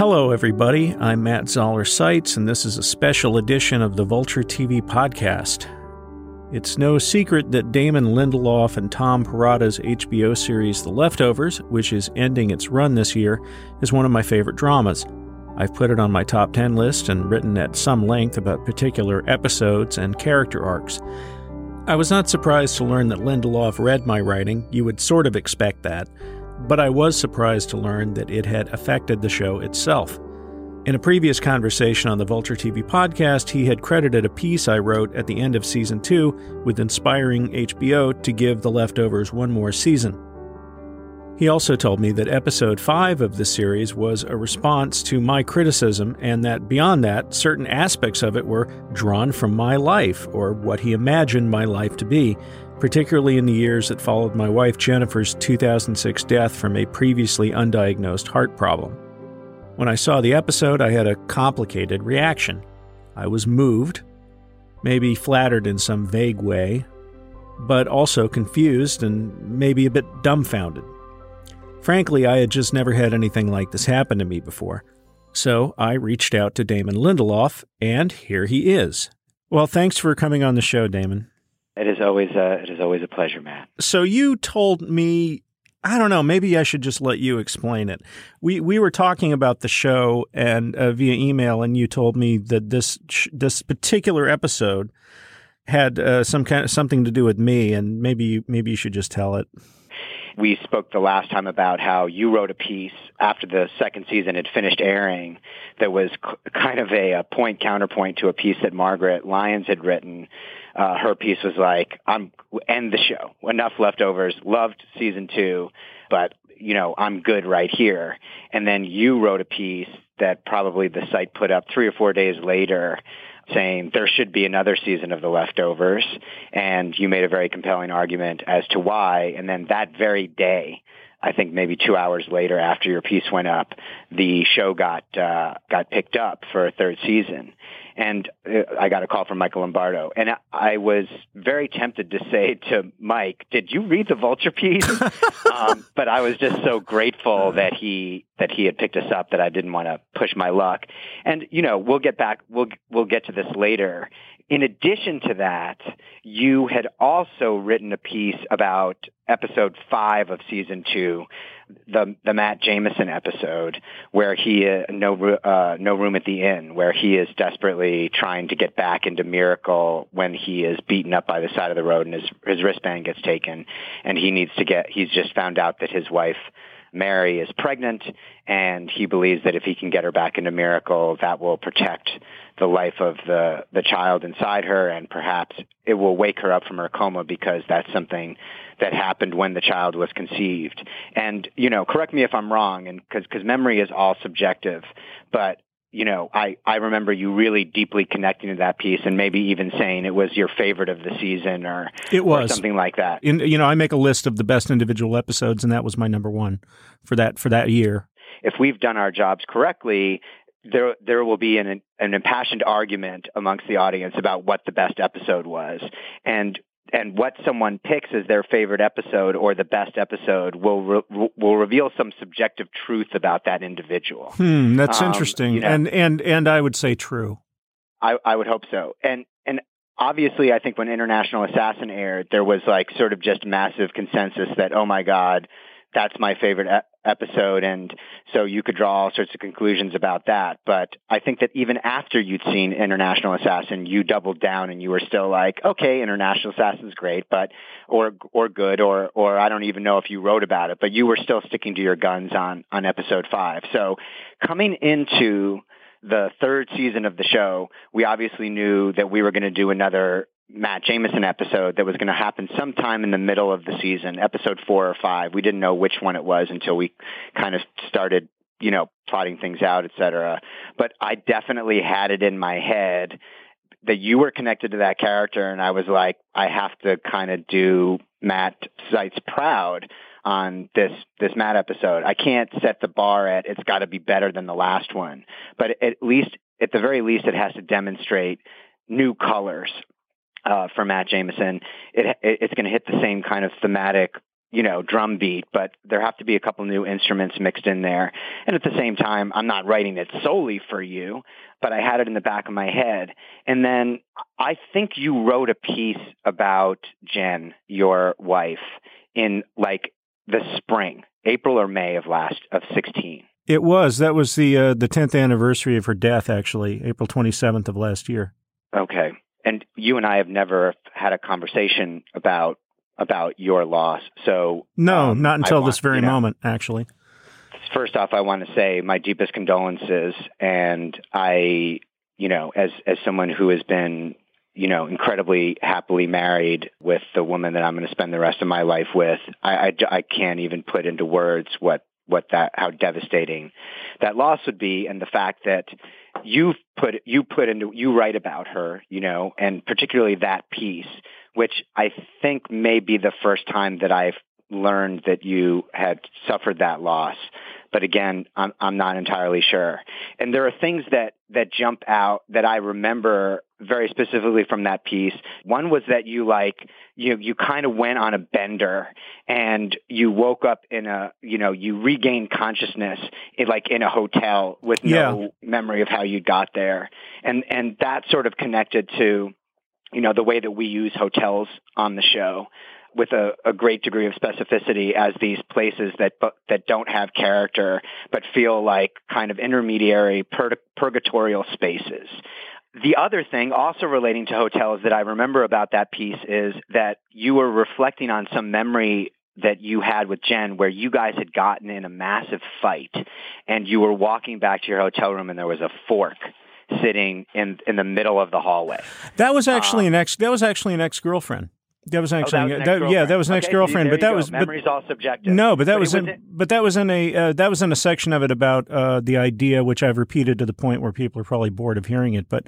Hello, everybody. I'm Matt Zoller Seitz, and this is a special edition of the Vulture TV podcast. It's no secret that Damon Lindelof and Tom Perrotta's HBO series The Leftovers, which is ending its run this year, is one of my favorite dramas. I've put it on my top 10 list and written at some length about particular episodes and character arcs. I was not surprised to learn that Lindelof read my writing. You would sort of expect that. But I was surprised to learn that it had affected the show itself. In a previous conversation on the Vulture TV podcast, he had credited a piece I wrote at the end of season 2 with inspiring HBO to give The Leftovers one more season. He also told me that episode 5 of the series was a response to my criticism, and that beyond that, certain aspects of it were drawn from my life, or what he imagined my life to be, particularly in the years that followed my wife Jennifer's 2006 death from a previously undiagnosed heart problem. When I saw the episode, I had a complicated reaction. I was moved, maybe flattered in some vague way, but also confused and maybe a bit dumbfounded. Frankly, I had just never had anything like this happen to me before. So I reached out to Damon Lindelof, and here he is. Well, thanks for coming on the show, Damon. It is always a, it is always a pleasure, Matt. So you told me I don't know. Maybe I should just let you explain it. We we were talking about the show and uh, via email, and you told me that this this particular episode had uh, some kind of something to do with me, and maybe maybe you should just tell it. We spoke the last time about how you wrote a piece after the second season had finished airing that was kind of a, a point counterpoint to a piece that Margaret Lyons had written uh, her piece was like, "I'm end the show. Enough leftovers. Loved season two, but you know I'm good right here." And then you wrote a piece that probably the site put up three or four days later saying there should be another season of The Leftovers, and you made a very compelling argument as to why. And then that very day, I think maybe two hours later after your piece went up, the show got uh, got picked up for a third season. And uh, I got a call from Michael Lombardo, and I was very tempted to say to Mike, "Did you read the Vulture piece?" um, but I was just so grateful that he that he had picked us up that I didn't want to push my luck. And you know, we'll get back. We'll we'll get to this later. In addition to that, you had also written a piece about episode five of season two, the the Matt Jamison episode, where he uh, no uh, no room at the inn, where he is desperately trying to get back into Miracle when he is beaten up by the side of the road and his his wristband gets taken, and he needs to get. He's just found out that his wife Mary is pregnant, and he believes that if he can get her back into Miracle, that will protect the life of the the child inside her, and perhaps it will wake her up from her coma because that's something that happened when the child was conceived. And you know, correct me if I'm wrong, and because because memory is all subjective, but you know, I, I remember you really deeply connecting to that piece and maybe even saying it was your favorite of the season or, it was. Or something like that. In, you know, I make a list of the best individual episodes and that was my number one for that, for that year. If we've done our jobs correctly, there there will be an an impassioned argument amongst the audience about what the best episode was. And and what someone picks as their favorite episode or the best episode will re- will reveal some subjective truth about that individual. Hmm, that's um, interesting, you know, and and and I would say true. I, I would hope so, and and obviously, I think when International Assassin aired, there was like sort of just massive consensus that oh my god, that's my favorite episode. And so you could draw all sorts of conclusions about that. But I think that even after you'd seen International Assassin, you doubled down and you were still like, okay, International Assassin's great, but, or, or good, or, or I don't even know if you wrote about it, but you were still sticking to your guns on, on episode five. So coming into the third season of the show, we obviously knew that we were going to do another Matt Jamison episode that was going to happen sometime in the middle of the season, episode four or five. We didn't know which one it was until we kind of started, you know, plotting things out, et cetera. But I definitely had it in my head that you were connected to that character, and I was like, I have to kind of do Matt Seitz proud on this this Matt episode. I can't set the bar at it's got to be better than the last one, but at least at the very least, it has to demonstrate new colors uh, for Matt Jamison, it, it, it's going to hit the same kind of thematic you know, drum beat, but there have to be a couple new instruments mixed in there. And at the same time, I'm not writing it solely for you, but I had it in the back of my head. And then I think you wrote a piece about Jen, your wife, in like the spring, April or May of last of 16. It was. That was the uh, the 10th anniversary of her death actually, April 27th of last year. Okay. And you and I have never had a conversation about about your loss. So No, um, not until want, this very you know, moment actually. First off, I want to say my deepest condolences and I, you know, as as someone who has been you know, incredibly happily married with the woman that I'm going to spend the rest of my life with. I, I, I can't even put into words what what that how devastating that loss would be and the fact that you put you put into you write about her you know and particularly that piece which i think may be the first time that i've learned that you had suffered that loss but again, I'm, I'm not entirely sure. And there are things that, that jump out that I remember very specifically from that piece. One was that you like, you, you kind of went on a bender and you woke up in a, you know, you regained consciousness in like in a hotel with no yeah. memory of how you got there. And, and that sort of connected to, you know, the way that we use hotels on the show with a, a, great degree of specificity as these places that that don't have character but feel like kind of intermediary pur- purgatorial spaces. The other thing also relating to hotels that I remember about that piece is that you were reflecting on some memory that you had with Jen where you guys had gotten in a massive fight and you were walking back to your hotel room and there was a fork sitting in in the middle of the hallway. That was actually um, an ex that was actually an ex-girlfriend. That was actually, oh, that was that, yeah, that was an ex girlfriend, okay, but that was memory's but, all subjective. No, but that but was, in, in, but that was in a uh, that was in a section of it about uh, the idea, which I've repeated to the point where people are probably bored of hearing it. But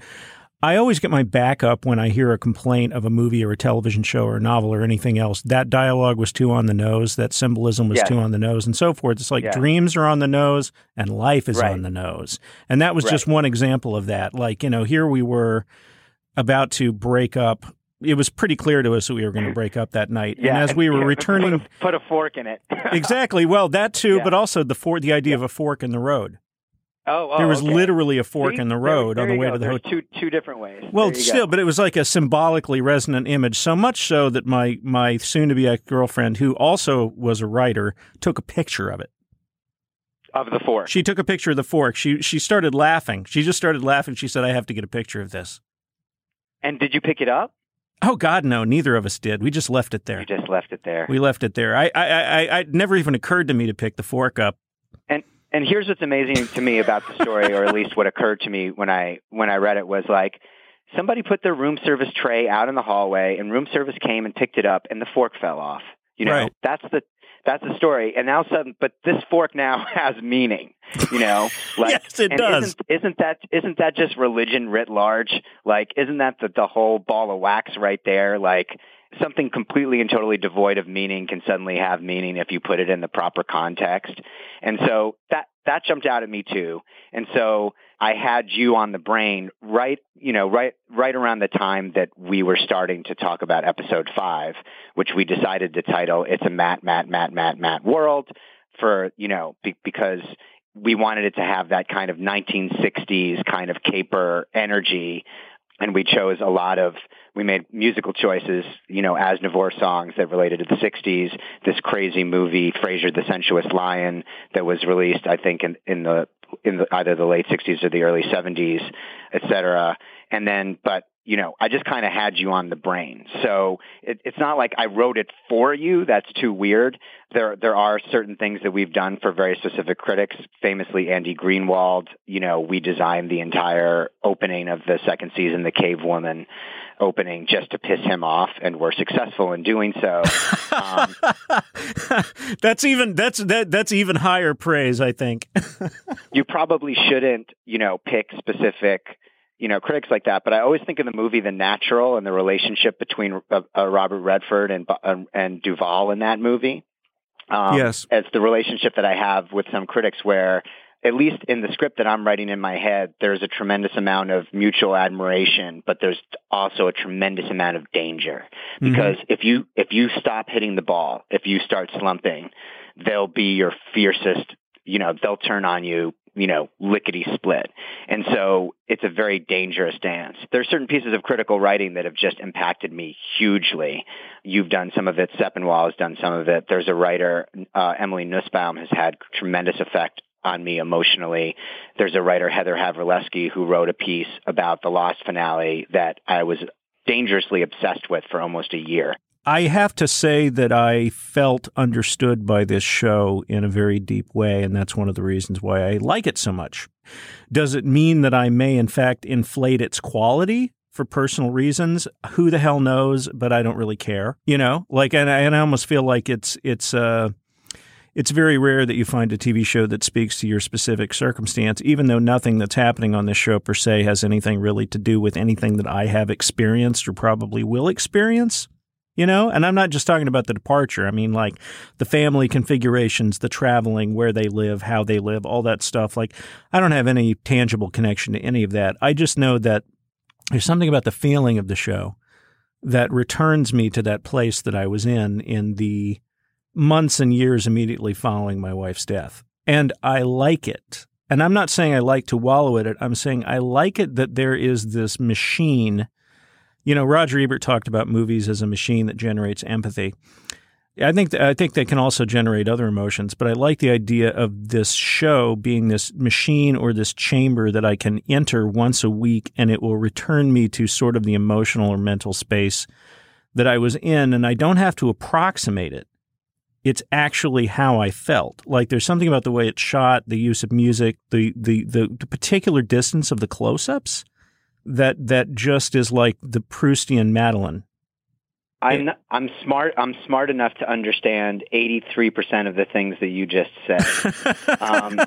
I always get my back up when I hear a complaint of a movie or a television show or a novel or anything else. That dialogue was too on the nose. That symbolism was yes. too on the nose, and so forth. It's like dreams are on the nose and life is right. on the nose, and that was right. just one example of that. Like you know, here we were about to break up it was pretty clear to us that we were going to break up that night. Yeah, and as we were yeah, returning, put a, put a, fork in it. exactly. Well, that too, yeah. but also the for, the idea of a fork in the road. Oh, oh there was okay. literally a fork See? in the road there, there on the way go. to the hotel. Two two different ways. Well, still, go. but it was like a symbolically resonant image. So much so that my my soon to be ex girlfriend, who also was a writer, took a picture of it. Of the fork. She took a picture of the fork. She she started laughing. She just started laughing. She said, "I have to get a picture of this." And did you pick it up? Oh God, no! Neither of us did. We just left it there. You just left it there. We left it there. I, I, I, I never even occurred to me to pick the fork up. And and here's what's amazing to me about the story, or at least what occurred to me when I when I read it was like somebody put their room service tray out in the hallway, and room service came and picked it up, and the fork fell off. You know, right. that's the that's the story. And now sudden, but this fork now has meaning. You know, like yes, it does. Isn't, isn't, that isn't that just religion writ large? Like, isn't that the, the whole ball of wax right there? Like something completely and totally devoid of meaning can suddenly have meaning if you put it in the proper context. And so that that jumped out at me too. And so I had you on the brain right, you know, right right around the time that we were starting to talk about episode 5, which we decided to title It's a Matt Matt Matt Matt Matt World for, you know, be, because we wanted it to have that kind of 1960s kind of caper energy and we chose a lot of we made musical choices, you know, Aznavour songs that related to the 60s, this crazy movie, Frasier the Sensuous Lion, that was released, I think, in, in the in the, either the late 60s or the early 70s, et cetera. And then, but you know, I just kind of had you on the brain. So it, it's not like I wrote it for you. That's too weird. There, there are certain things that we've done for very specific critics. Famously, Andy Greenwald. You know, we designed the entire opening of the second season, The Cave Woman opening, just to piss him off, and we're successful in doing so. Um, that's even that's that that's even higher praise, I think. you probably shouldn't, you know, pick specific you know, critics like that. But I always think of the movie The Natural and the relationship between uh, uh, Robert Redford and uh, and Duvall in that movie. Um, yes, it's the relationship that I have with some critics where at least in the script that I'm writing in my head, there's a tremendous amount of mutual admiration, but there's also a tremendous amount of danger Mm-hmm. because if you if you stop hitting the ball, if you start slumping, they'll be your fiercest. You know, they'll turn on you. You know, lickety split, and so it's a very dangerous dance. There are certain pieces of critical writing that have just impacted me hugely. You've done some of it. Sepinwall has done some of it. There's a writer, uh, Emily Nussbaum, has had tremendous effect on me emotionally. There's a writer, Heather Havrilesky, who wrote a piece about the Lost finale that I was dangerously obsessed with for almost a year. I have to say that I felt understood by this show in a very deep way, and that's one of the reasons why I like it so much. Does it mean that I may, in fact, inflate its quality for personal reasons? Who the hell knows? But I don't really care, you know. Like, and I, and I almost feel like it's it's uh, it's very rare that you find a TV show that speaks to your specific circumstance, even though nothing that's happening on this show per se has anything really to do with anything that I have experienced or probably will experience you know? And i'm not just talking about the departure. I mean like the family configurations the traveling where they live how they live all that stuff. Like i don't have any tangible connection to any of that. I just know that there's something about the feeling of the show that returns me to that place that i was in in the months and years immediately following my wife's death. And i like it. And i'm not saying i like to wallow in it. I'm saying i like it that there is this machine you know, Roger Ebert talked about movies as a machine that generates empathy. I think th- I think they can also generate other emotions, but I like the idea of this show being this machine or this chamber that I can enter once a week, and it will return me to sort of the emotional or mental space that I was in, and I don't have to approximate it. It's actually how I felt. Like there's something about the way it's shot, the use of music, the the the, the particular distance of the close-ups that that just is like the Proustian Madeleine. I'm not, I'm smart. I'm smart enough to understand 83% of the things that you just said. um,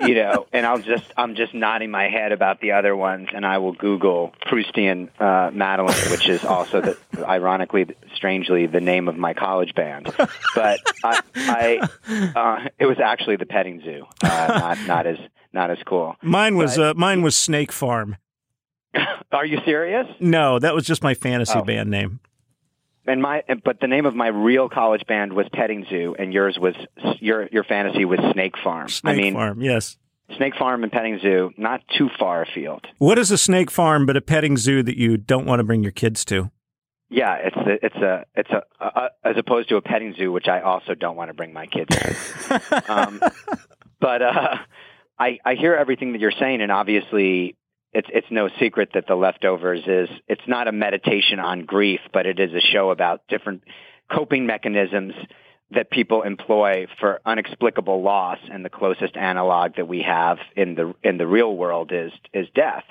you know, and I'll just I'm just nodding my head about the other ones, and I will Google Proustian uh, Madeleine, which is also the, ironically, strangely, the name of my college band. But I, I uh, it was actually the petting zoo, uh, not not as not as cool. Mine was But- uh, mine was Snake Farm. Are you serious? No, that was just my fantasy Oh. band name. And my, but the name of my real college band was Petting Zoo, and yours was your your fantasy was Snake Farm. Snake I mean, Farm, yes. Snake Farm and Petting Zoo, not too far afield. What is a snake farm but a petting zoo that you don't want to bring your kids to? Yeah, it's a, it's a it's a, a as opposed to a petting zoo, which I also don't want to bring my kids to. um, but uh, I I hear everything that you're saying, and obviously it's it's no secret that the leftovers is it's not a meditation on grief, but it is a show about different coping mechanisms that people employ for inexplicable loss, and the closest analog that we have in the in the real world is is death,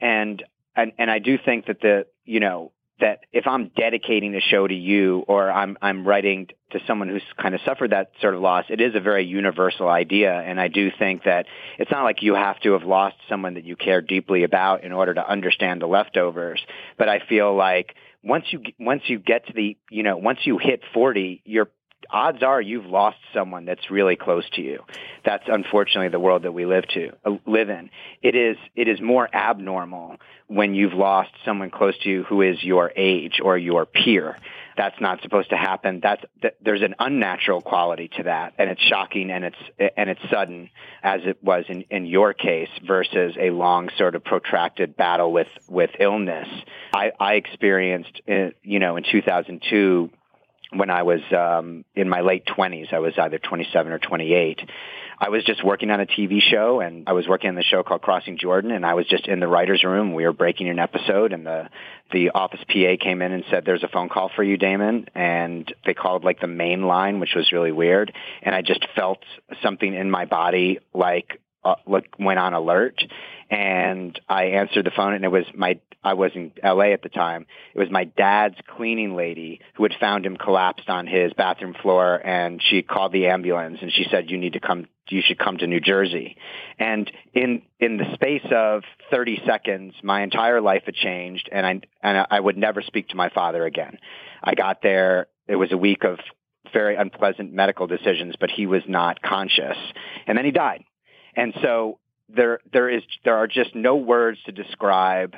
and and and I do think that the you know that if I'm dedicating a show to you or I'm I'm writing to someone who's kind of suffered that sort of loss, it is a very universal idea, and I do think that it's not like you have to have lost someone that you care deeply about in order to understand the leftovers. But I feel like once you once you get to the you know once you hit 40, you're odds are you've lost someone that's really close to you. That's unfortunately the world that we live to uh, live in. It is it is more abnormal when you've lost someone close to you who is your age or your peer. That's not supposed to happen. That's th- there's an unnatural quality to that, and it's shocking and it's and it's sudden, as it was in in your case, versus a long sort of protracted battle with with illness. I, I experienced, uh, you know, in 2002 when I was um, in my late 20s. I was either 27 or 28. I was just working on a TV show, and I was working on the show called Crossing Jordan, and I was just in the writers' room. We were breaking an episode, and the the office PA came in and said, "There's a phone call for you, Damon." And they called like the main line, which was really weird. And I just felt something in my body like uh, like went on alert and I answered the phone and it was my I was in LA at the time. It was my dad's cleaning lady who had found him collapsed on his bathroom floor and she called the ambulance and she said you need to come you should come to New Jersey. And in in the space of 30 seconds my entire life had changed and I and I would never speak to my father again. I got there it was a week of very unpleasant medical decisions but he was not conscious and then he died And so there there is there are just no words to describe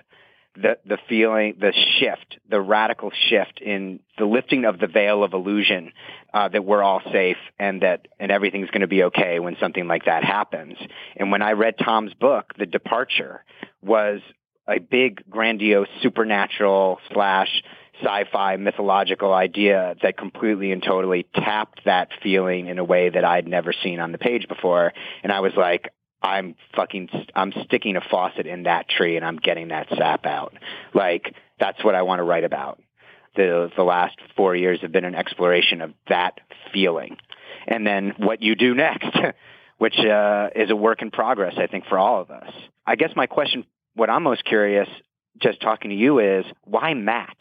the the feeling, the shift, the radical shift in the lifting of the veil of illusion uh, that we're all safe and that and everything's going to be okay when something like that happens. And when I read Tom's book, The Departure was a big, grandiose, supernatural slash sci-fi mythological idea that completely and totally tapped that feeling in a way that I'd never seen on the page before. And I was like, I'm fucking, I'm sticking a faucet in that tree and I'm getting that sap out. Like, that's what I want to write about. The, the last four years have been an exploration of that feeling. And then what you do next, which uh, is a work in progress, I think, for all of us. I guess my question, what I'm most curious, just talking to you, is why Matt?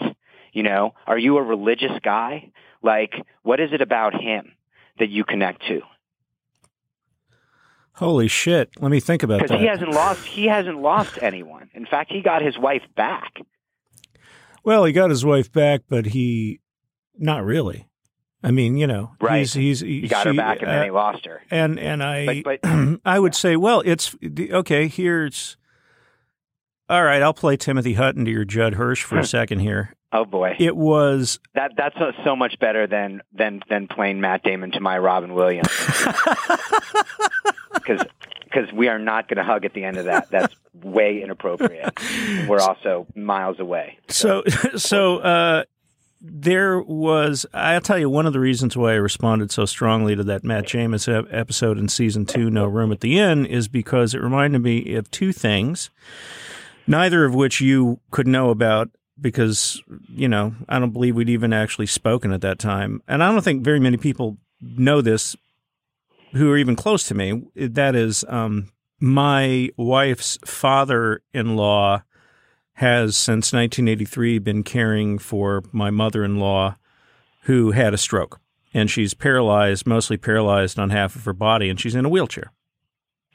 You know, are you a religious guy? Like, what is it about him that you connect to? Holy shit! Let me think about that. Because he hasn't lost. He hasn't lost anyone. In fact, he got his wife back. Well, he got his wife back, but he not really. I mean, you know, right? He's, he's he, he got she, her back, and uh, then he lost her. And and I, but, but, I would yeah. say, well, it's okay. Here's all right. I'll play Timothy Hutton to your Judd Hirsch for a second here. Oh boy, it was that. That's so, so much better than than than playing Matt Damon to my Robin Williams. Because because we are not going to hug at the end of that. That's way inappropriate. We're also miles away. So so, so uh, there was. I'll tell you one of the reasons why I responded so strongly to that Matt James episode in season two, No Room at the Inn, is because it reminded me of two things. Neither of which you could know about because you know I don't believe we'd even actually spoken at that time, and I don't think very many people know this who are even close to me. That is, um, my wife's father-in-law has since 1983 been caring for my mother-in-law who had a stroke, and she's paralyzed, mostly paralyzed on half of her body, and she's in a wheelchair.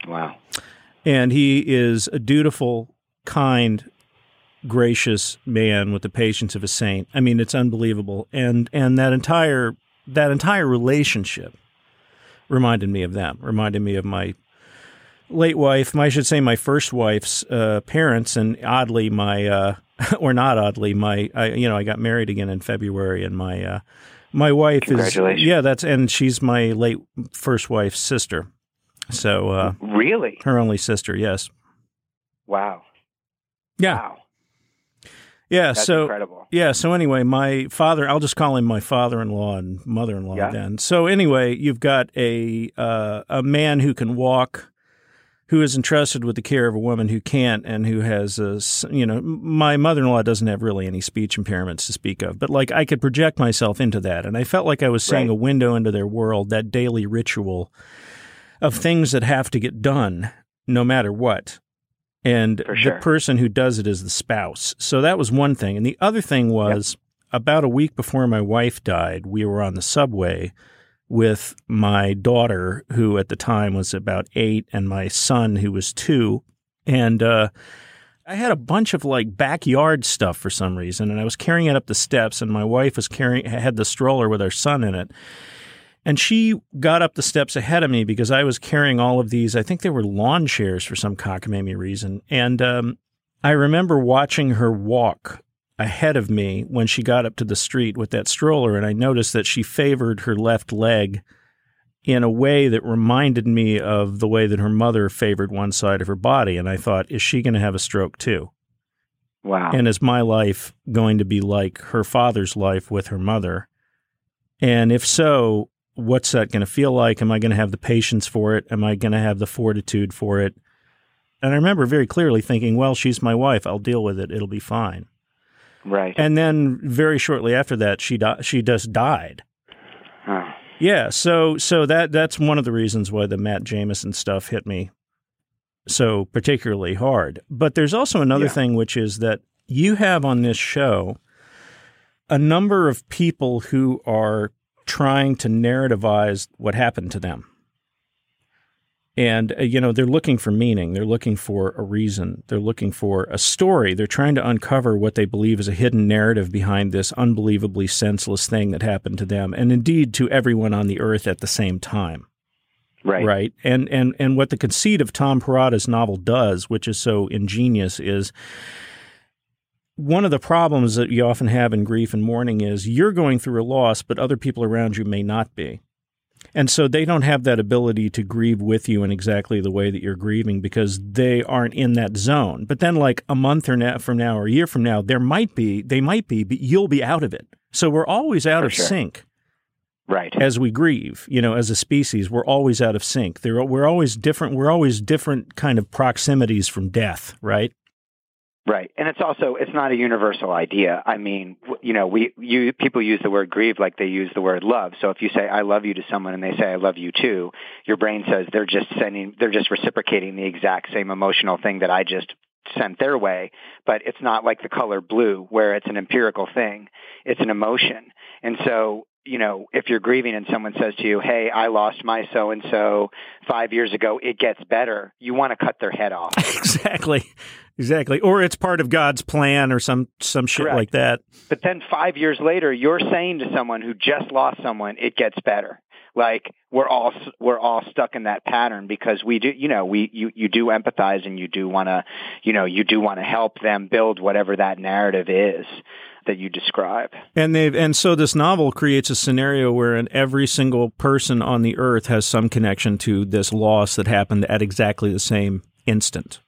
Wow. And he is a dutiful, kind gracious man with the patience of a saint. I mean, it's unbelievable. And and that entire that entire relationship reminded me of them. Reminded me of my late wife, I should say my first wife's uh, parents, and oddly my uh, or not oddly my I, you know I got married again in February, and my uh, my wife is yeah that's and she's my late first wife's sister. So uh, really, her only sister, yes. Wow. Yeah. Wow. Yeah, That's so incredible. yeah, so anyway, my father, I'll just call him my father-in-law and mother-in-law Yeah. then. So anyway, you've got a uh, a man who can walk who is entrusted with the care of a woman who can't and who has a you know, my mother-in-law doesn't have really any speech impairments to speak of, but like I could project myself into that and I felt like I was seeing Right. a window into their world, that daily ritual of things that have to get done no matter what and For the person who does it is the spouse. So that was one thing. And the other thing was about a week before my wife died, we were on the subway with my daughter, who at the time was about eight, and my son, who was two. And uh, I had a bunch of like backyard stuff for some reason, and I was carrying it up the steps, and my wife was carrying had the stroller with our son in it. And she got up the steps ahead of me because I was carrying all of these. I think they were lawn chairs for some cockamamie reason. And um, I remember watching her walk ahead of me when she got up to the street with that stroller. And I noticed that she favored her left leg in a way that reminded me of the way that her mother favored one side of her body. And I thought, is she going to have a stroke too? Wow. And is my life going to be like her father's life with her mother? And if so, what's that going to feel like? Am I going to have the patience for it? Am I going to have the fortitude for it? And I remember very clearly thinking, well, she's my wife. I'll deal with it. It'll be fine. right. And then very shortly after that, she di- she just died. Huh. Yeah, so so that that's one of the reasons why the Matt Jamison stuff hit me so particularly hard. But there's also another Yeah. thing which is that you have on this show a number of people who are trying to narrativize what happened to them. And, uh, you know, they're looking for meaning. They're looking for a reason. They're looking for a story. They're trying to uncover what they believe is a hidden narrative behind this unbelievably senseless thing that happened to them and indeed to everyone on the earth at the same time. Right. Right. And and and what the conceit of Tom Perrotta's novel does, which is so ingenious, is one of the problems that you often have in grief and mourning is you're going through a loss, but other people around you may not be. And so they don't have that ability to grieve with you in exactly the way that you're grieving because they aren't in that zone. But then, like a month or now, from now or a year from now, there might be, they might be, but you'll be out of it. So we're always out For of sure. sync Right. as we grieve. You know, as a species, we're always out of sync. There, we're always different. We're always different kind of proximities from death, right? Right, and it's also it's not a universal idea. I mean, you know, we you people use the word grieve like they use the word love. So if you say I love you to someone and they say I love you too, your brain says they're just sending they're just reciprocating the exact same emotional thing that I just sent their way, but it's not like the color blue where it's an empirical thing. It's an emotion. And so you know, if you're grieving and someone says to you, "Hey, I lost my so and so 5 years ago, it gets better." You want to cut their head off. exactly, exactly. Or it's part of God's plan, or some some shit Correct. like that. But then five years later, you're saying to someone who just lost someone, it gets better. Like we're all we're all stuck in that pattern because we do, you know, we you you do empathize and you do want to, you know, you do want to help them build whatever that narrative is that you describe. And they and so this novel creates a scenario wherein every single person on the earth has some connection to this loss that happened at exactly the same instant.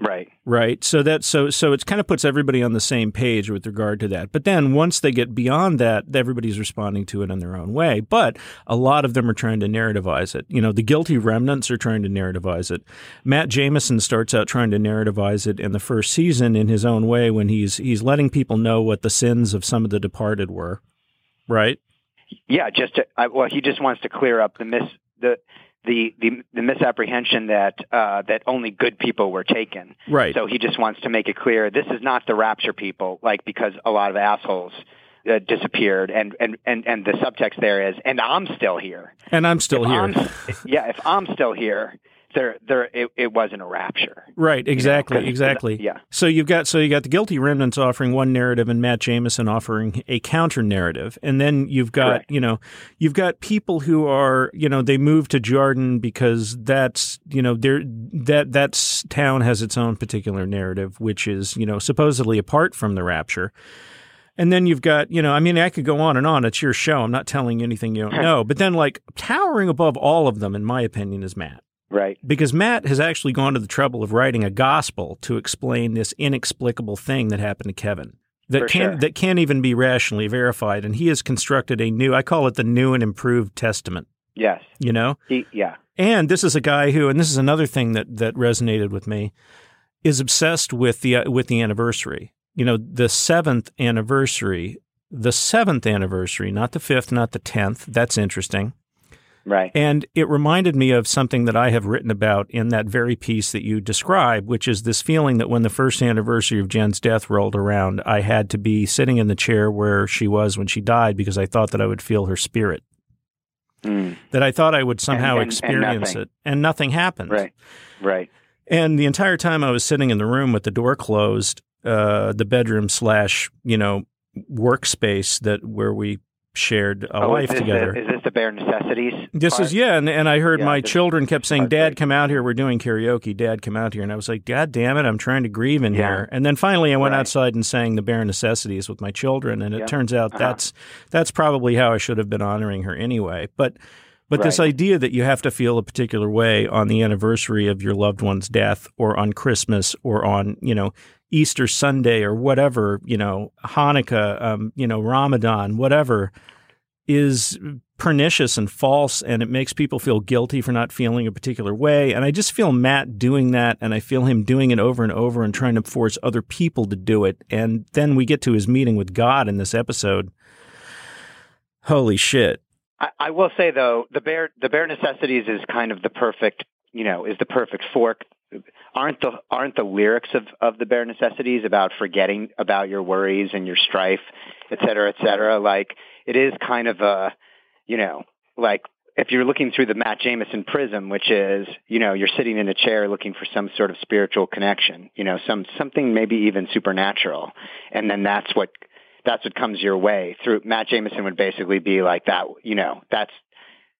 Right. Right. So that so so it kind of puts everybody on the same page with regard to that. But then once they get beyond that, everybody's responding to it in their own way. But a lot of them are trying to narrativize it. You know, the guilty remnants are trying to narrativize it. Matt Jamison starts out trying to narrativize it in the first season in his own way when he's he's letting people know what the sins of some of the departed were. Right? Yeah, just to, I, well, he just wants to clear up the mis the the the, the misapprehension that uh, that only good people were taken. Right. So he just wants to make it clear this is not the rapture people, like because a lot of assholes uh, disappeared, and, and and and the subtext there is, and I'm still here. and I'm still If here. I'm- yeah, if I'm still here, there there it, it wasn't a rapture. Right, exactly, 'cause- exactly. yeah. So you've got so you got the guilty remnants offering one narrative and Matt Jamison offering a counter narrative. And then you've got, Correct. you know, you've got people who are, you know, they move to Jarden because that's, you know, there that that's town has its own particular narrative which is, you know, supposedly apart from the rapture. And then you've got, you know, I mean, I could go on and on. It's your show. I'm not telling you anything you don't know. But then, like, towering above all of them, in my opinion, is Matt Right. because Matt has actually gone to the trouble of writing a gospel to explain this inexplicable thing that happened to Kevin that For can't sure. that can't even be rationally verified and he has constructed a new I call it the new and improved testament Yes. you know He, yeah. and this is a guy who and this is another thing that that resonated with me is obsessed with the uh, with the anniversary you know the 7th anniversary the 7th anniversary not the 5th not the 10th that's interesting Right. and it reminded me of something that I have written about in that very piece that you describe, which is this feeling that when the first anniversary of Jen's death rolled around, I had to be sitting in the chair where she was when she died because I thought that I would feel her spirit, Mm. that I thought I would somehow and- and experience nothing. it, and nothing happened. Right. Right. And the entire time I was sitting in the room with the door closed, uh, the bedroom slash, you know, workspace that where we shared a oh, life is together. The, is this the bare necessities? This part? is yeah, and, and I heard Yeah, my children kept saying, "Dad, right. come out here. We're doing karaoke. Dad, come out here." And I was like, "God damn it, I'm trying to grieve in Yeah. here." And then finally, I went Right. outside and sang the bare necessities with my children, and it Yeah. turns out Uh-huh. that's that's probably how I should have been honoring her anyway. But but this idea that you have to feel a particular way on the anniversary of your loved one's death, or on Christmas, or on you know Easter Sunday, or whatever you know Hanukkah, um, you know Ramadan, whatever is pernicious and false and it makes people feel guilty for not feeling a particular way. And i just feel matt doing that and i feel him doing it over and over and trying to force other people to do it. And then we get to his meeting with god in this episode. Holy shit. I, will say though, the bare the bare necessities is kind of the perfect, you know, is the perfect fork. Aren't the aren't the lyrics of of the bare necessities about forgetting about your worries and your strife, et cetera, et cetera? Like it is kind of a, you know, like if you're looking through the Matt Jamison prism, which is, you know, you're sitting in a chair looking for some sort of spiritual connection, you know, some something maybe even supernatural, and then that's what that's what comes your way through Matt Jamison would basically be like that, you know, that's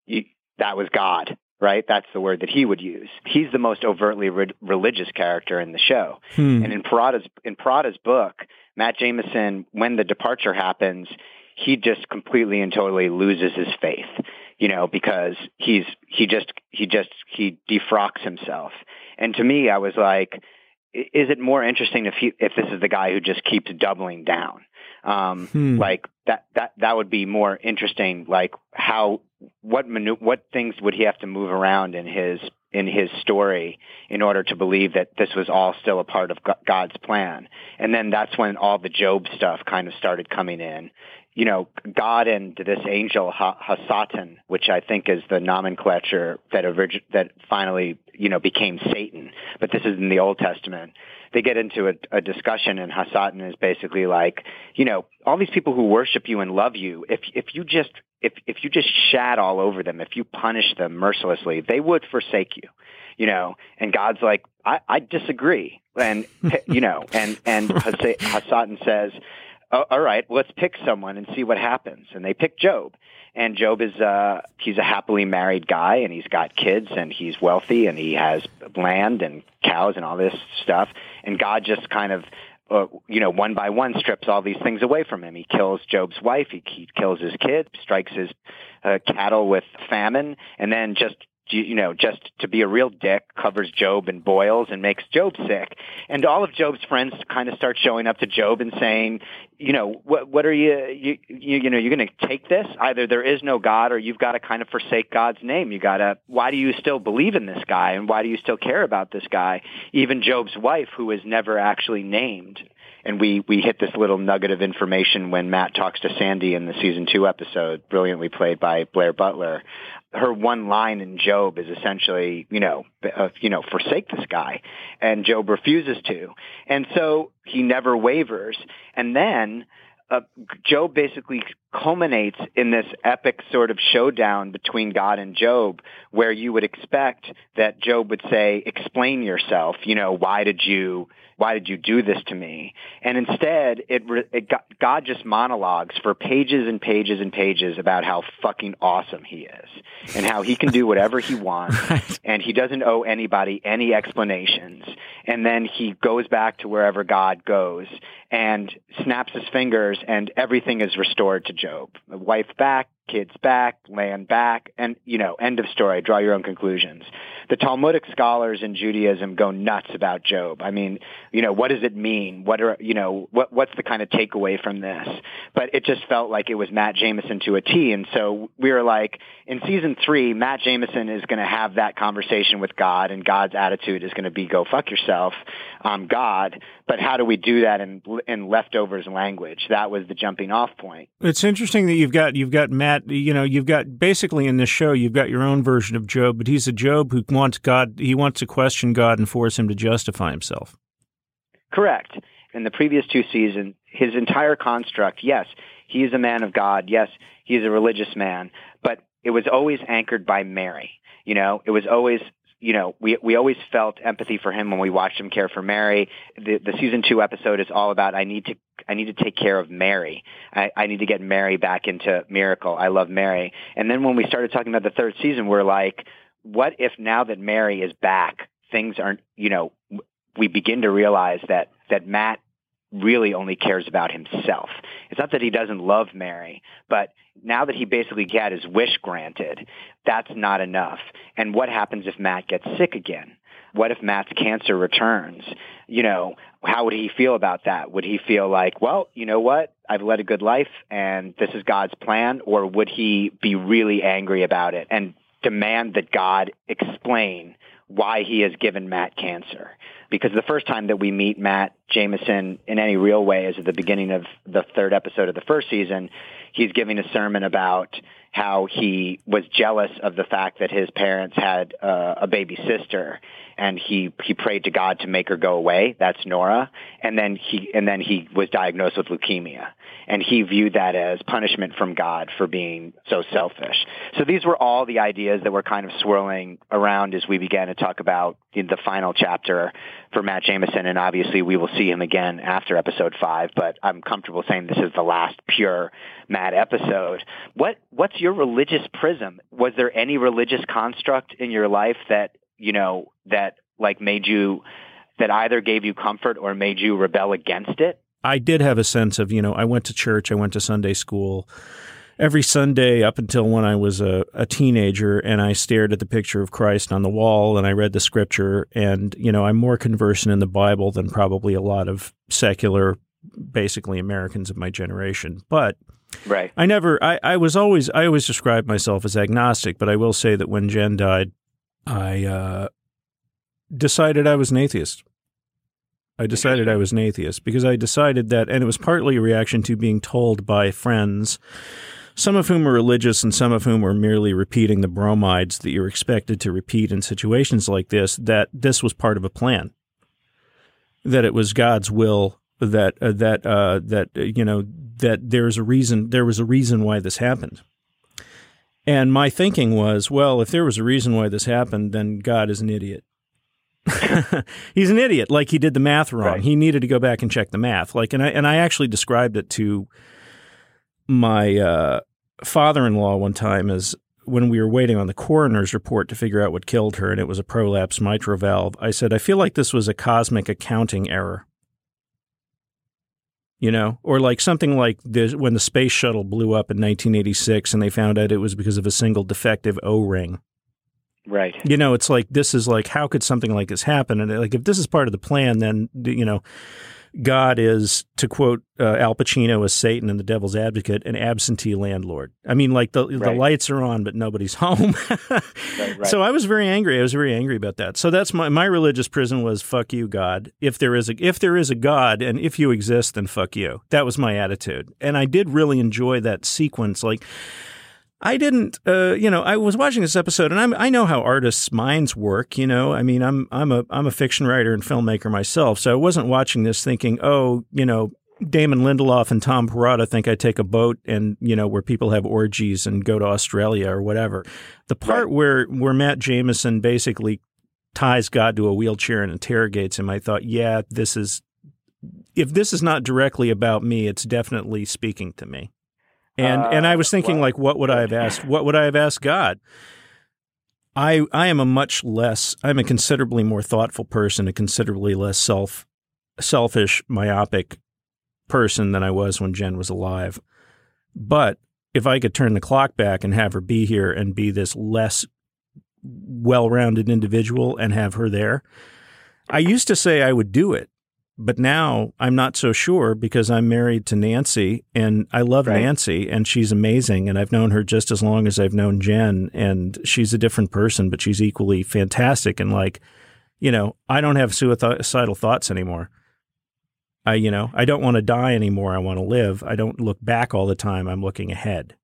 you, that was God right? That's the word that he would use. He's the most overtly re- religious character in the show. Hmm. And in Perrotta's in Perrotta's book, Matt Jamison, when the departure happens, he just completely and totally loses his faith, you know, because he's he just he just he defrocks himself. And to me, I was like, is it more interesting if he, if this is the guy who just keeps doubling down? Um, hmm. Like that that that would be more interesting. Like how what manu- what things would he have to move around in his in his story in order to believe that this was all still a part of God's plan. And then that's when all the Job stuff kind of started coming in. You know, God and this angel Hasatan, which I think is the nomenclature that orig- that finally you know became Satan, but this is in the Old Testament they get into a, a discussion and Hasatan is basically like, you know, all these people who worship you and love you, if if you just if if you just shat all over them, if you punish them mercilessly, they would forsake you. You know, and God's like, I, I disagree. And you know, and and Hasatan says, oh, all right, let's pick someone and see what happens. And they pick Job. And Job is uh he's a happily married guy and he's got kids and he's wealthy and he has land and cows and all this stuff. And God just kind of uh, you know, one by one strips all these things away from him. He kills Job's wife. He, he kills his kid, strikes his uh, cattle with famine, and then just you know, just to be a real dick, covers Job in boils and makes Job sick. And all of Job's friends kind of start showing up to Job and saying, you know, what, what are you, you, you, you know, you're going to take this? Either there is no God or you've got to kind of forsake God's name. You got to, why do you still believe in this guy? And why do you still care about this guy? Even Job's wife, who is never actually named, and we we hit this little nugget of information when Matt talks to Sandy in the season two episode, brilliantly played by Blair Butler, her one line in Job is essentially, you know, uh, you know, forsake this guy, and Job refuses to, and so he never wavers, and then uh, Job basically culminates in this epic sort of showdown between God and Job, where you would expect that Job would say, "Explain yourself. You know, why did you why did you do this to me? And instead, it, it got, God just monologues for pages and pages and pages about how fucking awesome he is and how he can do whatever he wants right. and he doesn't owe anybody any explanations. And then he goes back to wherever God goes and snaps his fingers and everything is restored to Job. The Wife back, kids back, land back, and, you know, end of story. Draw your own conclusions. The Talmudic scholars in Judaism go nuts about Job. I mean, you know, what does it mean? What are, you know, what, what's the kind of takeaway from this? But it just felt like it was Matt Jamison to a T. And so we were like, in season three, Matt Jamison is going to have that conversation with God and God's attitude is going to be go fuck yourself. I'm God. But how do we do that in, in leftovers language? That was the jumping off point. It's interesting that you've got, you've got Matt you know, you've got basically in this show, you've got your own version of Job, but he's a Job who wants God, he wants to question God and force him to justify himself. Correct. In the previous two seasons, his entire construct, yes, he is a man of God. Yes, he is a religious man, but it was always anchored by Mary. You know, it was always you know, we we always felt empathy for him when we watched him care for Mary. The the season two episode is all about I need to I need to take care of Mary. I, I need to get Mary back into Miracle. I love Mary. And then when we started talking about the third season, we're like, what if now that Mary is back, things aren't you know, we begin to realize that that Matt really only cares about himself. It's not that he doesn't love Mary, but now that he basically got his wish granted, that's not enough. And what happens if Matt gets sick again? What if Matt's cancer returns? You know, how would he feel about that? Would he feel like, well, you know what? I've led a good life and this is God's plan? Or would he be really angry about it and demand that God explain why he has given Matt cancer? because the first time that we meet Matt Jamison in any real way is at the beginning of the third episode of the first season. He's giving a sermon about how he was jealous of the fact that his parents had uh, a baby sister and he he prayed to God to make her go away. That's Nora, and then he and then he was diagnosed with leukemia, and he viewed that as punishment from God for being so selfish. So these were all the ideas that were kind of swirling around as we began to talk about the final chapter for Matt Jamison, and obviously we will see him again after episode five. But I'm comfortable saying this is the last pure Matt episode. What what's your religious prism? Was there any religious construct in your life that you know that like made you that either gave you comfort or made you rebel against it? I did have a sense of, you know, I went to church, I went to Sunday school every Sunday up until when I was a, a, teenager, and I stared at the picture of Christ on the wall and I read the scripture. And, you know, I'm more conversant in the Bible than probably a lot of secular, basically Americans of my generation. But right. I never, I, I was always, I always described myself as agnostic, but I will say that when Jen died, I uh, decided I was an atheist. I decided I was an atheist because I decided that, and it was partly a reaction to being told by friends, some of whom were religious and some of whom were merely repeating the bromides that you're expected to repeat in situations like this, that this was part of a plan, that it was God's will that uh, that uh, that uh, you know that there's a reason there was a reason why this happened. And my thinking was, well, if there was a reason why this happened, then God is an idiot. he's an idiot. Like he did the math wrong. Right. He needed to go back and check the math. Like, and I and I actually described it to my uh, father-in-law one time as when we were waiting on the coroner's report to figure out what killed her, and it was a prolapse mitral valve. I said, I feel like this was a cosmic accounting error. You know, or like something like this when the space shuttle blew up in 1986 and they found out it was because of a single defective O ring. Right. You know, it's like this is like how could something like this happen? And like if this is part of the plan, then you know, God is to quote uh, Al Pacino as Satan in The Devil's Advocate, an absentee landlord. I mean, like the right. the lights are on, but nobody's home. right, right. So I was very angry. I was very angry about that. So that's my my religious prison was fuck you, God. If there is a if there is a God, and if you exist, then fuck you. That was my attitude, and I did really enjoy that sequence. Like I didn't, uh, you know, I was watching this episode, and I'm, I know how artists' minds work. You know, I mean, I'm I'm a I'm a fiction writer and filmmaker myself, so I wasn't watching this thinking, oh, you know, Damon Lindelof and Tom Perrotta think I take a boat and you know where people have orgies and go to Australia or whatever. The part right. where where Matt Jamison basically ties God to a wheelchair and interrogates him, I thought, yeah, this is if this is not directly about me, it's definitely speaking to me. And uh, and I was thinking well, like what would I have asked what would I have asked God? I I am a much less I'm a considerably more thoughtful person, a considerably less self selfish, myopic person than I was when Jen was alive. But if I could turn the clock back and have her be here and be this less well-rounded individual and have her there, I used to say I would do it. But now I'm not so sure because I'm married to Nancy and I love right. Nancy and she's amazing. And I've known her just as long as I've known Jen. And she's a different person, but she's equally fantastic. And like, you know, I don't have suicidal thoughts anymore. I, you know, I don't want to die anymore. I want to live. I don't look back all the time. I'm looking ahead.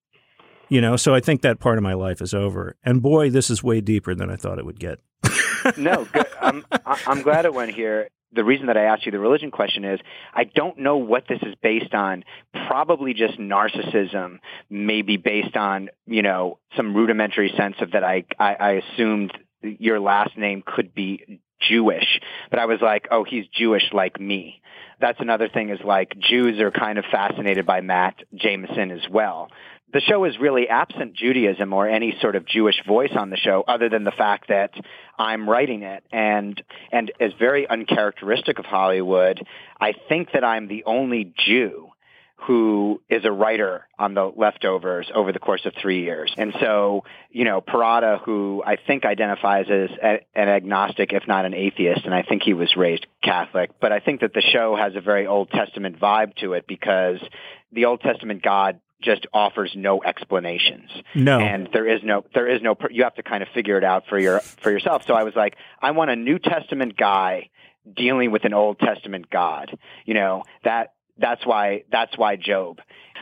You know, so I think that part of my life is over. And boy, this is way deeper than I thought it would get. no, good. I'm I'm glad it went here the reason that I asked you the religion question is I don't know what this is based on. Probably just narcissism, maybe based on, you know, some rudimentary sense of that I, I, I assumed your last name could be Jewish. But I was like, oh, he's Jewish like me. That's another thing is like Jews are kind of fascinated by Matt Jamison as well the show is really absent Judaism or any sort of Jewish voice on the show other than the fact that I'm writing it and and is very uncharacteristic of Hollywood. I think that I'm the only Jew who is a writer on the leftovers over the course of three years. And so, you know, Perrotta, who I think identifies as a, an agnostic, if not an atheist, and I think he was raised Catholic, but I think that the show has a very Old Testament vibe to it because the Old Testament God just offers no explanations. No. And there is no, there is no, you have to kind of figure it out for your, for yourself. So I was like, I want a New Testament guy dealing with an Old Testament God. You know, that, that's why, that's why Job.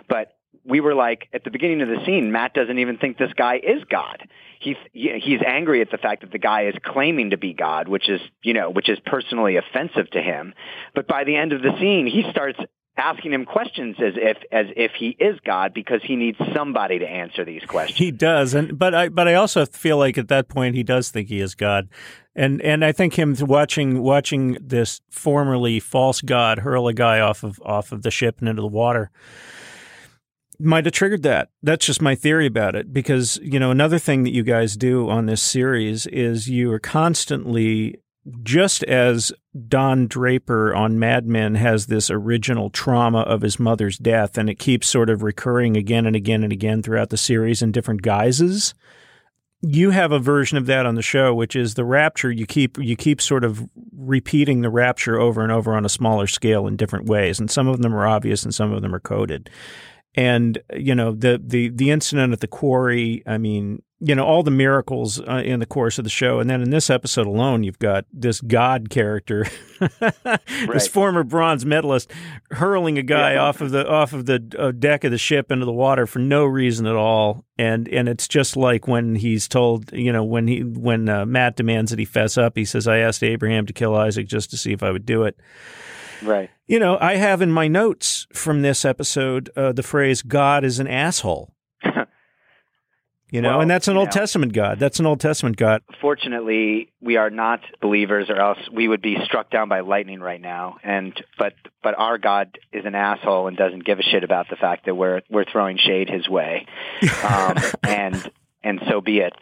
But we were like at the beginning of the scene, Matt doesn't even think this guy is God. He's he's angry at the fact that the guy is claiming to be God, which is you know which is personally offensive to him. But by the end of the scene, he starts asking him questions as if as if he is God because he needs somebody to answer these questions. He does, and but I but I also feel like at that point he does think he is God, and and I think him watching watching this formerly false God hurl a guy off of off of the ship and into the water might have triggered that. That's just my theory about it. Because, you know, another thing that you guys do on this series is you are constantly just as Don Draper on Mad Men has this original trauma of his mother's death, and it keeps sort of recurring again and again and again throughout the series in different guises. You have a version of that on the show, which is the rapture. You keep you keep sort of repeating the rapture over and over on a smaller scale in different ways, and some of them are obvious and some of them are coded. And you know the the the incident at the quarry. I mean, you know all the miracles uh, in the course of the show. And then in this episode alone you've got this god character right. this former bronze medalist hurling a guy yeah. off of the off of the uh, deck of the ship into the water for no reason at all. And and it's just like when he's told you know when he when uh, Matt demands that he fess up he says I asked Abraham to kill Isaac just to see if I would do it. Right. You know I have in my notes from this episode uh, the phrase God is an asshole you know, well, and that's an Old know, Testament God. That's an Old Testament God. Fortunately, we are not believers, or else we would be struck down by lightning right now. And but but our God is an asshole and doesn't give a shit about the fact that we're we're throwing shade his way, um, and and so be it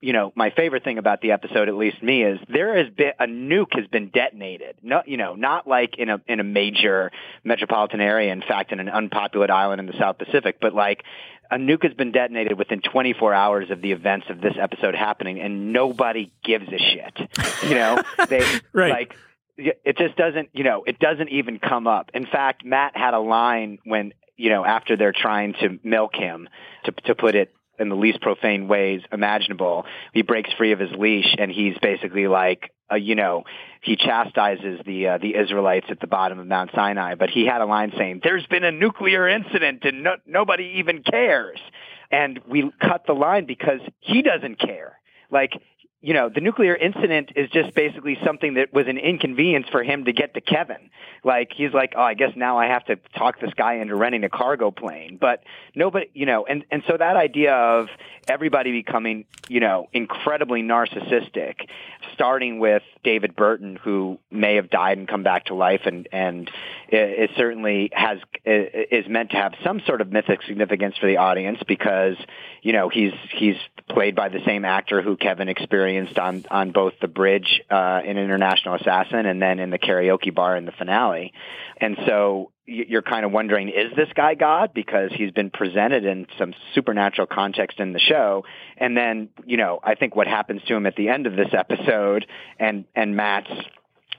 you know, my favorite thing about the episode, at least me, is there has been a nuke has been detonated. No, you know, not like in a in a major metropolitan area. In fact, in an unpopulated island in the South Pacific, but like a nuke has been detonated within 24 hours of the events of this episode happening, and nobody gives a shit. You know, they right. like it just doesn't. You know, it doesn't even come up. In fact, Matt had a line when you know after they're trying to milk him to to put it in the least profane ways imaginable. He breaks free of his leash and he's basically like, uh, you know, he chastises the uh, the Israelites at the bottom of Mount Sinai. But he had a line saying, "There's been a nuclear incident and no, nobody even cares." And we cut the line because he doesn't care. Like you know, the nuclear incident is just basically something that was an inconvenience for him to get to Kevin. Like he's like, oh, I guess now I have to talk this guy into renting a cargo plane. But nobody, you know, and and so that idea of everybody becoming, you know, incredibly narcissistic, starting with David Burton, who may have died and come back to life, and and it, it certainly has is meant to have some sort of mythic significance for the audience because you know he's he's played by the same actor who Kevin experienced on on both the bridge uh, in International Assassin and then in the karaoke bar in the finale, and so you're kind of wondering, is this guy God? Because he's been presented in some supernatural context in the show. And then, you know, I think what happens to him at the end of this episode and, and Matt's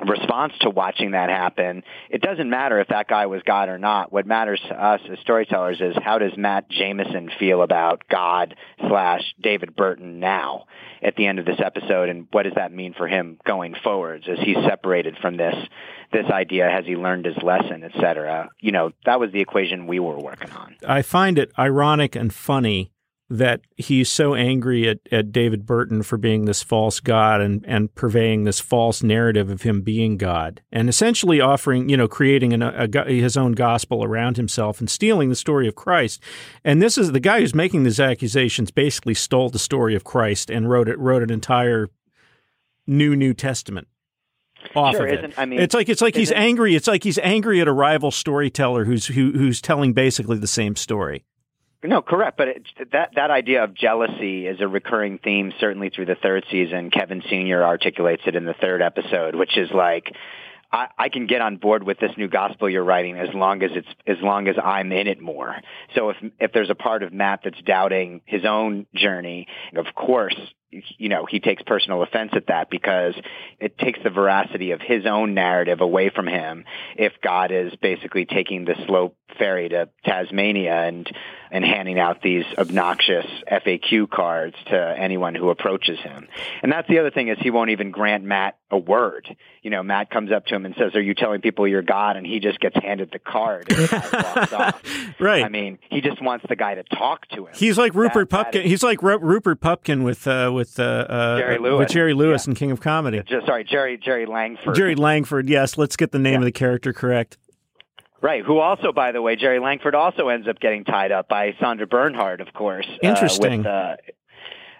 response to watching that happen, it doesn't matter if that guy was God or not. What matters to us as storytellers is how does Matt Jamison feel about God slash David Burton now at the end of this episode, and what does that mean for him going forwards as he's separated from this this idea? Has he learned his lesson, et cetera? You know, that was the equation we were working on. I find it ironic and funny that he's so angry at, at David Burton for being this false God and, and purveying this false narrative of him being God and essentially offering, you know, creating an, a, his own gospel around himself and stealing the story of Christ. And this is the guy who's making these accusations basically stole the story of Christ and wrote it, wrote an entire new New Testament off sure, of it. I mean, it's like it's like he's angry. It's like he's angry at a rival storyteller who's who, who's telling basically the same story. No, correct. But it, that that idea of jealousy is a recurring theme, certainly through the third season. Kevin Senior articulates it in the third episode, which is like, I, I can get on board with this new gospel you're writing as long as it's as long as I'm in it more. So if if there's a part of Matt that's doubting his own journey, of course you know, he takes personal offense at that because it takes the veracity of his own narrative away from him if God is basically taking the slow ferry to Tasmania and and handing out these obnoxious FAQ cards to anyone who approaches him. And that's the other thing is he won't even grant Matt a word. You know, Matt comes up to him and says, "Are you telling people you're God?" and he just gets handed the card and walks off. Right. I mean, he just wants the guy to talk to him. He's like Rupert That- that Pupkin. is- He's like Ru- Rupert Pupkin with uh, with uh, uh, Jerry Lewis. with Jerry Lewis Yeah. and King of Comedy. just sorry, Jerry Jerry Langford. Jerry Langford. Yes, let's get the name Yeah. of the character correct. Right, who also, by the way, Jerry Langford also ends up getting tied up by Sandra Bernhard, of course. uh, Interesting. with, uh,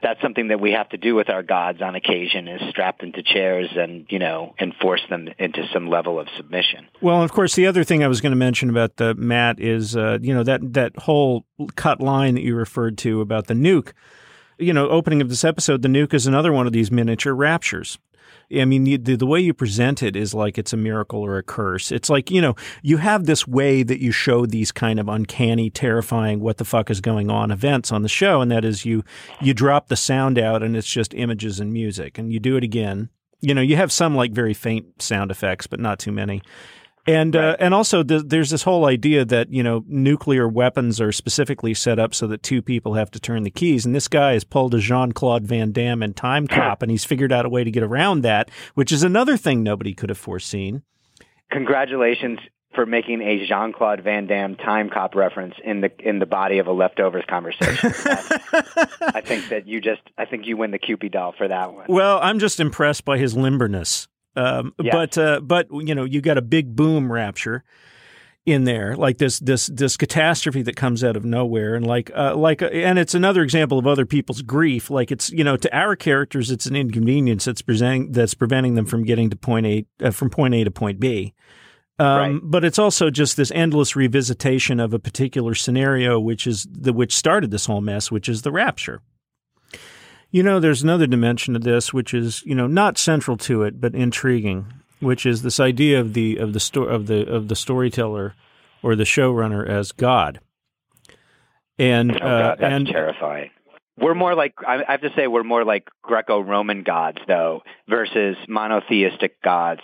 that's something that we have to do with our gods on occasion is strap them to chairs and, you know, and force them into some level of submission. Well, of course, the other thing I was going to mention about the Matt is, uh, you know, that that whole cut line that you referred to about the nuke. You know, opening of this episode, the nuke is another one of these miniature raptures. I mean, the, the way you present it is like it's a miracle or a curse. It's like, you know, you have this way that you show these kind of uncanny, terrifying, what the fuck is going on events on the show. And that is you, you drop the sound out and it's just images and music and you do it again. You know, you have some like very faint sound effects, but not too many. And uh, and also th- there's this whole idea that you know nuclear weapons are specifically set up so that two people have to turn the keys, and this guy has pulled a Jean Claude Van Damme and Time Cop, and he's figured out a way to get around that, which is another thing nobody could have foreseen. Congratulations for making a Jean Claude Van Damme time cop reference in the in the body of a leftovers conversation. I think that you just I think you win the Kewpie doll for that one. Well, I'm just impressed by his limberness. Um. But uh, but you know, you got a big boom rapture in there, like this this this catastrophe that comes out of nowhere, and like uh, like, uh, and it's another example of other people's grief. Like it's you know, to our characters, it's an inconvenience that's presenting that's preventing them from getting to point A uh, from point A to point B. Um, Right. But it's also just this endless revisitation of a particular scenario, which is the which started this whole mess, which is the rapture. You know, there's another dimension to this, which is you know not central to it, but intriguing, which is this idea of the of the sto- of the of the storyteller or the showrunner as God. And Oh, uh, that's and terrifying. We're more like I I have to say we're more like Greco-Roman gods though versus monotheistic gods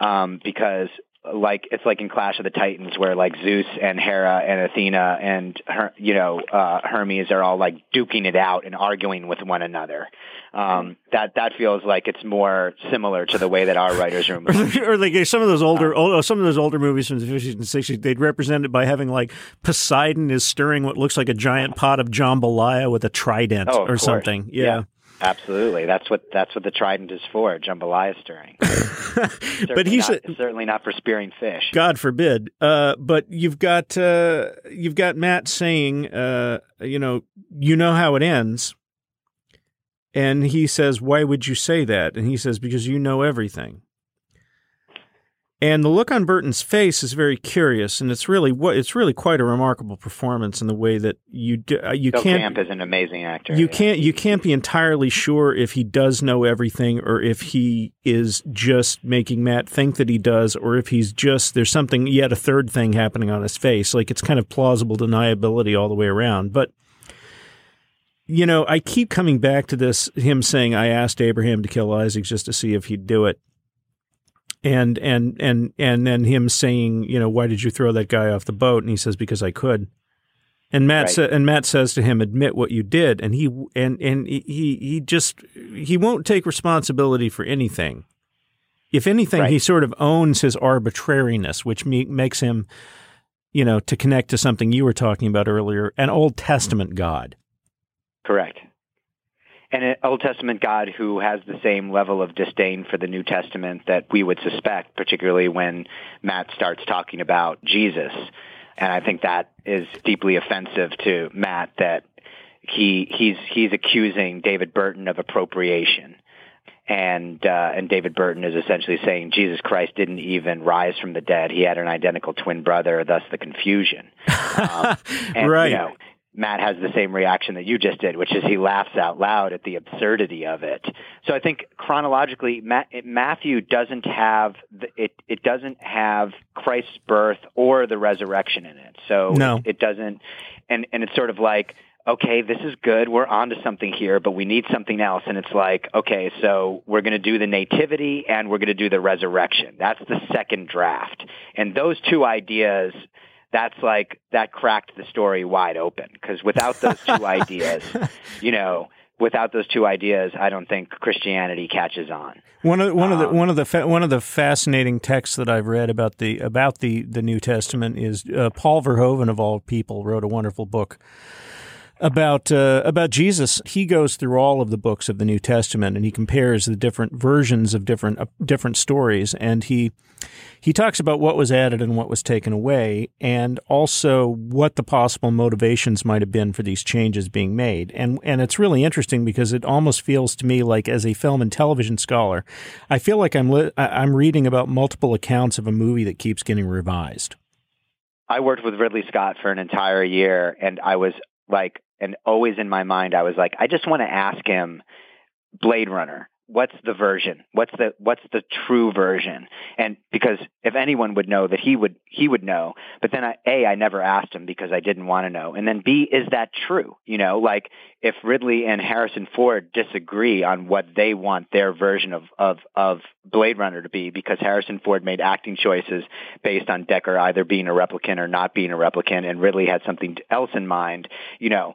um, because like it's like in Clash of the Titans where like Zeus and Hera and Athena and her, you know uh, Hermes are all like duking it out and arguing with one another. Um, that that feels like it's more similar to the way that our writers room. or like some of those older, old, some of those older movies from the fifties and sixties, they'd represent it by having like Poseidon is stirring what looks like a giant pot of jambalaya with a trident Oh, or course. something. Yeah. Yeah. Absolutely, that's what that's what the trident is for. Jambalaya stirring. but he's not, a, certainly not for spearing fish. God forbid. Uh, but you've got uh, you've got Matt saying, uh, you know, you know how it ends, and he says, "Why would you say that?" And he says, "Because you know everything." And the look on Burton's face is very curious, and it's really what it's really quite a remarkable performance in the way that you do, uh, you Bill can't Camp is an amazing actor. you yeah. can't you can't be entirely sure if he does know everything or if he is just making Matt think that he does or if he's just there's something yet a third thing happening on his face like it's kind of plausible deniability all the way around but you know I keep coming back to this him saying I asked Abraham to kill Isaac just to see if he'd do it and and and and then him saying you know why did you throw that guy off the boat and he says because I could and Matt Right. sa- and Matt says to him, "Admit what you did," and he and and he he just he won't take responsibility for anything. If anything, he sort of owns his arbitrariness, which me- makes him, you know, to connect to something you were talking about earlier, an Old Testament God. Correct. And an Old Testament God who has the same level of disdain for the New Testament that we would suspect, particularly when Matt starts talking about Jesus. And I think that is deeply offensive to Matt that he he's he's accusing David Burton of appropriation. And uh, and David Burton is essentially saying Jesus Christ didn't even rise from the dead. He had an identical twin brother, thus the confusion. Um, and, right. You know, Matt has the same reaction that you just did, which is he laughs out loud at the absurdity of it. So I think chronologically, Ma- Matthew doesn't have the, it. It doesn't have Christ's birth or the resurrection in it. So No. it, it doesn't, and and it's sort of like okay, this is good. We're onto something here, but we need something else. And it's like, okay, so we're going to do the nativity and we're going to do the resurrection. That's the second draft. And those two ideas, that's like, that cracked the story wide open. Because without those two ideas, you know, without those two ideas, I don't think Christianity catches on. One of one um, of the um, one of the fa- one of the fascinating texts that I've read about the about the the New Testament is uh, Paul Verhoeven of all people wrote a wonderful book about uh, about Jesus. He goes through all of the books of the New Testament and he compares the different versions of different uh, different stories and he he talks about what was added and what was taken away and also what the possible motivations might have been for these changes being made. And and it's really interesting because it almost feels to me like as a film and television scholar, I feel like I'm li- I'm reading about multiple accounts of a movie that keeps getting revised. I worked with Ridley Scott for an entire year and I was like and always in my mind, I was like, I just want to ask him Blade Runner what's the version? What's the what's the true version? And because if anyone would know that he would he would know. But then I, a I never asked him because I didn't want to know. And then b is that true? You know, like if Ridley and Harrison Ford disagree on what they want their version of of of Blade Runner to be, because Harrison Ford made acting choices based on Deckard either being a replicant or not being a replicant, and Ridley had something else in mind. You know,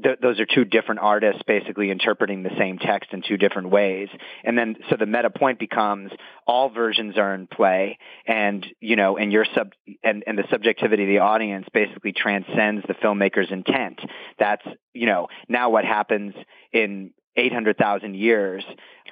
th- those are two different artists basically interpreting the same text in two different ways. And then, so the meta point becomes all versions are in play and, you know, and your sub, and, and the subjectivity of the audience basically transcends the filmmaker's intent. That's, you know, now what happens in 800,000 years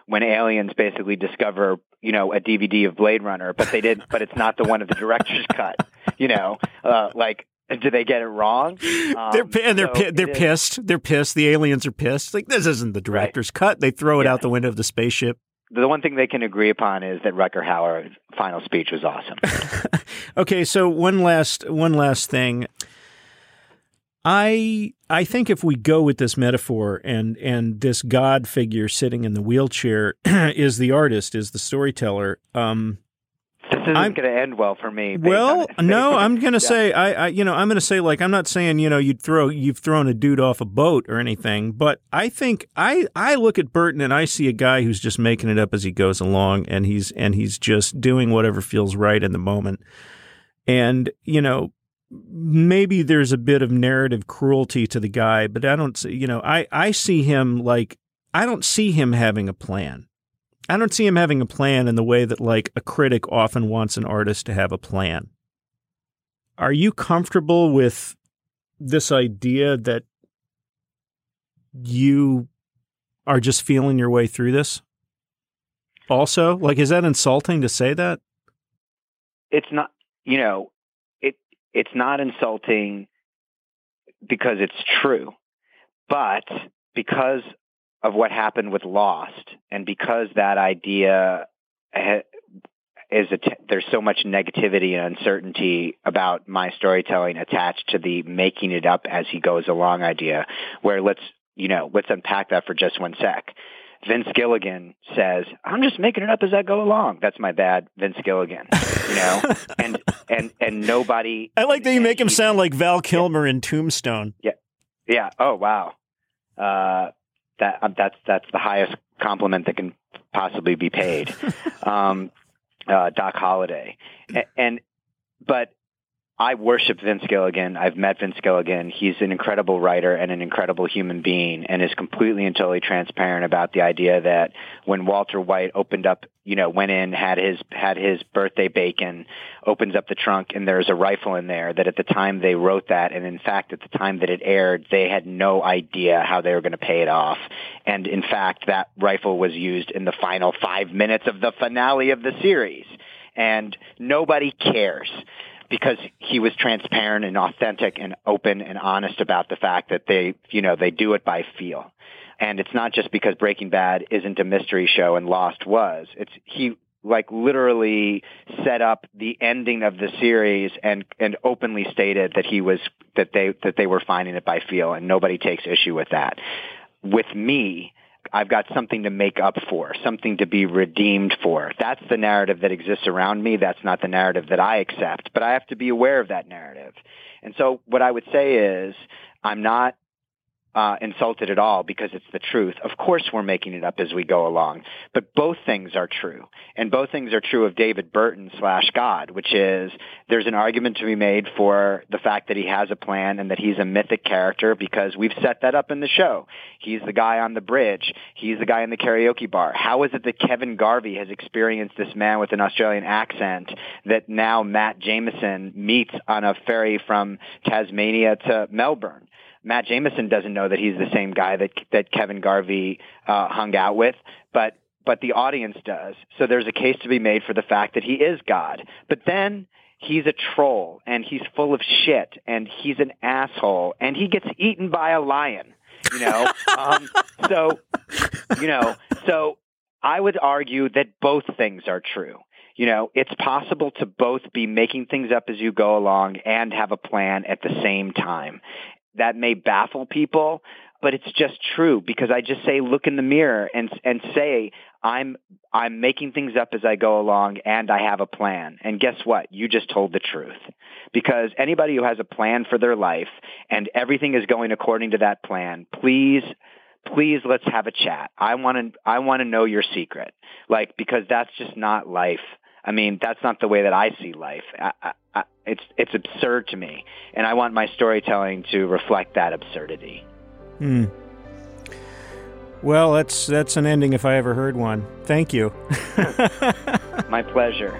when aliens basically discover, you know, a DVD of Blade Runner, but they did, but it's not the one of the director's cut, you know, uh, like do they get it wrong? Um, they're and they're so they're pissed. They're pissed. The aliens are pissed. Like this isn't the director's right. cut. They throw it yeah. out the window of the spaceship. The one thing they can agree upon is that Rutger Hauer's final speech was awesome. okay, so one last one last thing. I I think if we go with this metaphor and and this God figure sitting in the wheelchair is the artist, is the storyteller. Um, this isn't going to end well for me. Well, no, I'm going to yeah. say I, I, you know, I'm going to say like I'm not saying you know you'd throw you've thrown a dude off a boat or anything, but I think I I look at Burton and I see a guy who's just making it up as he goes along, and he's and he's just doing whatever feels right in the moment, and you know maybe there's a bit of narrative cruelty to the guy, but I don't see you know I I see him like I don't see him having a plan. I don't see him having a plan in the way that like a critic often wants an artist to have a plan. Are you comfortable with this idea that you are just feeling your way through this? Also, like is that insulting to say that? It's not, you know, it's not insulting because it's true. But because of what happened with Lost, and because that idea is there's so much negativity and uncertainty about my storytelling attached to the making it up as he goes along idea, where let's you know let's unpack that for just one sec. Vince Gilligan says, "I'm just making it up as I go along." That's my bad, Vince Gilligan. You know, and and and nobody. I like that you make him sound like Val Kilmer yeah. in Tombstone. Yeah, yeah. Oh wow. Uh, that uh, that's that's the highest compliment that can possibly be paid. um, uh, Doc Holliday, and, and but I worship Vince Gilligan. I've met Vince Gilligan. He's an incredible writer and an incredible human being and is completely and totally transparent about the idea that when Walter White opened up, you know, went in, had his, had his birthday bacon, opens up the trunk and there's a rifle in there that at the time they wrote that and in fact at the time that it aired, they had no idea how they were going to pay it off. And in fact, that rifle was used in the final five minutes of the finale of the series and nobody cares because he was transparent and authentic and open and honest about the fact that they, you know, they do it by feel. And it's not just because Breaking Bad isn't a mystery show and Lost was. It's he like literally set up the ending of the series and and openly stated that he was that they that they were finding it by feel and nobody takes issue with that. With me, I've got something to make up for, something to be redeemed for. That's the narrative that exists around me. That's not the narrative that I accept, but I have to be aware of that narrative. And so what I would say is I'm not uh, insulted at all because it's the truth. Of course, we're making it up as we go along, but both things are true, and both things are true of David Burton slash God, which is there's an argument to be made for the fact that he has a plan and that he's a mythic character because we've set that up in the show. He's the guy on the bridge. He's the guy in the karaoke bar. How is it that Kevin Garvey has experienced this man with an Australian accent that now Matt Jamison meets on a ferry from Tasmania to Melbourne? Matt Jamison doesn't know that he's the same guy that that Kevin Garvey uh, hung out with, but but the audience does. So there's a case to be made for the fact that he is God. But then he's a troll and he's full of shit and he's an asshole and he gets eaten by a lion. You know, um, so you know, so I would argue that both things are true you know, it's possible to both be making things up as you go along and have a plan at the same time that may baffle people, but it's just true because I just say look in the mirror and and say I'm I'm making things up as I go along and I have a plan. And guess what? You just told the truth. Because anybody who has a plan for their life and everything is going according to that plan, please please let's have a chat. I want to I want to know your secret. Like because that's just not life. I mean, that's not the way that I see life. I, I, it's it's absurd to me, and I want my storytelling to reflect that absurdity. Hmm. Well, that's that's an ending if I ever heard one. Thank you. my pleasure.